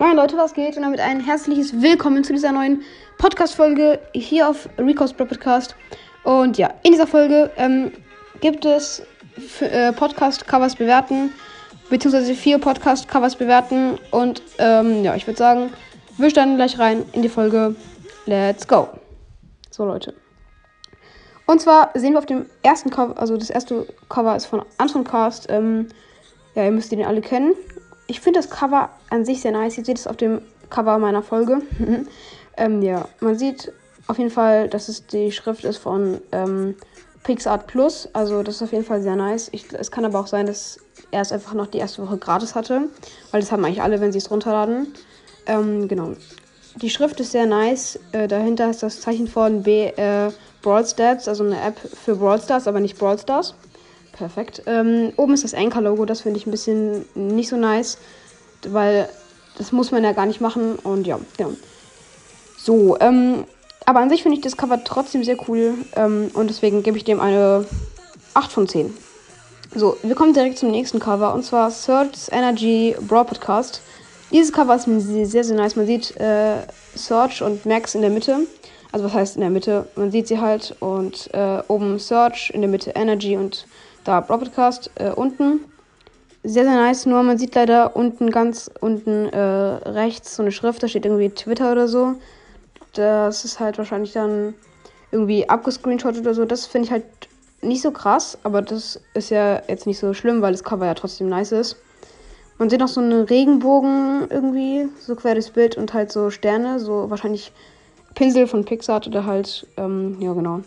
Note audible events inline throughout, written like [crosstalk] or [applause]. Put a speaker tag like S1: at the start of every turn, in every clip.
S1: Moin Leute, was geht? Und damit ein herzliches Willkommen zu dieser neuen Podcast-Folge hier auf Rico's Pro Podcast. Und ja, in dieser Folge ähm, gibt es äh, Podcast-Covers bewerten, beziehungsweise vier Podcast-Covers bewerten. Und ähm, ja, ich würde sagen, wir starten gleich rein in die Folge. Let's go! So, Leute. Und zwar sehen wir auf dem ersten Cover, also das erste Cover ist von Anton Cast. Ähm, ja, ihr müsst ihn alle kennen ich finde das Cover an sich sehr nice. Ihr seht es auf dem Cover meiner Folge. ähm, ja, man sieht auf jeden Fall, dass es die Schrift ist von ähm, PixArt Plus. Also das ist auf jeden Fall sehr nice. Ich, es kann aber auch sein, dass er es einfach noch die erste Woche gratis hatte. Weil das haben eigentlich alle, wenn sie es runterladen. Ähm, genau. Die Schrift ist sehr nice. Äh, dahinter ist das Zeichen von B, äh, Brawl Stats, also eine App für Brawl Stars, aber nicht Brawl Stars. Perfekt. Ähm, oben ist das Anchor-Logo, das finde ich ein bisschen nicht so nice, weil das muss man ja gar nicht machen und ja, genau. So, ähm, aber an sich finde ich das Cover trotzdem sehr cool ähm, und deswegen gebe ich dem eine 8 von 10. So, wir kommen direkt zum nächsten Cover und zwar Search Energy Brawl Podcast. Dieses Cover ist sehr, sehr nice. Man sieht äh, Search und Max in der Mitte. Also was heißt in der Mitte? Man sieht sie halt und äh, oben Search, in der Mitte Energy und da Broadcast äh, unten. Sehr, sehr nice, nur man sieht leider unten ganz unten äh, rechts so eine Schrift, da steht irgendwie Twitter oder so. Das ist halt wahrscheinlich dann irgendwie abgescreenshot oder so. Das finde ich halt nicht so krass, aber das ist ja jetzt nicht so schlimm, weil das Cover ja trotzdem nice ist. Man sieht noch so einen Regenbogen irgendwie, so quer durchs Bild und halt so Sterne, so wahrscheinlich Pinsel von Pixar oder halt, ähm, ja genau.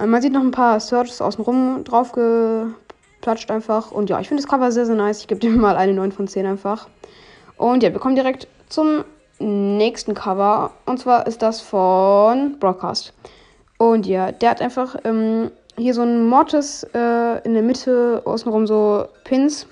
S1: Äh, man sieht noch ein paar Searches außenrum drauf geplatscht einfach. Und ja, ich finde das Cover sehr, sehr nice. Ich gebe [laughs] dem mal eine 9 von 10 einfach. Und ja, wir kommen direkt zum nächsten Cover. Und zwar ist das von Broadcast. Und ja, der hat einfach ähm, hier so ein Mortis äh, in der Mitte, außenrum so Pins.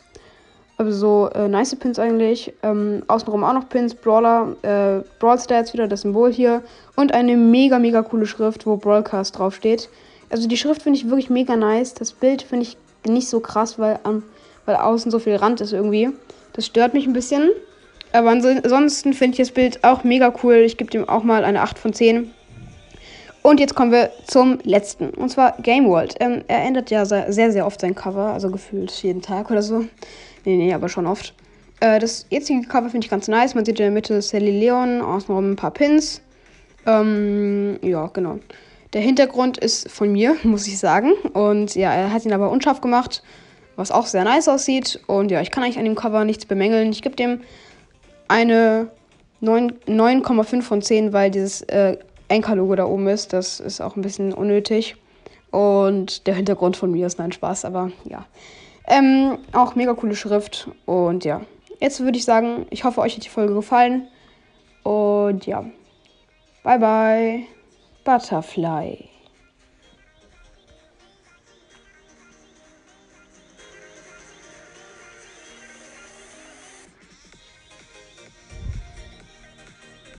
S1: Also so äh, nice Pins eigentlich. Ähm, außenrum auch noch Pins, Brawler, äh, Brawl Stats wieder, das Symbol hier. Und eine mega, mega coole Schrift, wo Broadcast draufsteht. Also die Schrift finde ich wirklich mega nice. Das Bild finde ich nicht so krass, weil, um, weil außen so viel Rand ist irgendwie. Das stört mich ein bisschen. Aber ansonsten finde ich das Bild auch mega cool. Ich gebe dem auch mal eine 8 von 10. Und jetzt kommen wir zum letzten. Und zwar Game World. Ähm, er ändert ja sehr, sehr oft sein Cover. Also gefühlt jeden Tag oder so. Nee, nee, aber schon oft. Äh, das jetzige Cover finde ich ganz nice. Man sieht in der Mitte Sally Leon, außenrum ein paar Pins. Ähm, ja, genau. Der Hintergrund ist von mir, [laughs] muss ich sagen. Und ja, er hat ihn aber unscharf gemacht, was auch sehr nice aussieht. Und ja, ich kann eigentlich an dem Cover nichts bemängeln. Ich gebe dem eine 9,5 von 10, weil dieses äh, Anchor-Logo da oben ist. Das ist auch ein bisschen unnötig. Und der Hintergrund von mir ist nein Spaß, aber ja. Ähm, auch mega coole Schrift. Und ja, jetzt würde ich sagen, ich hoffe, euch hat die Folge gefallen. Und ja, bye bye. Butterfly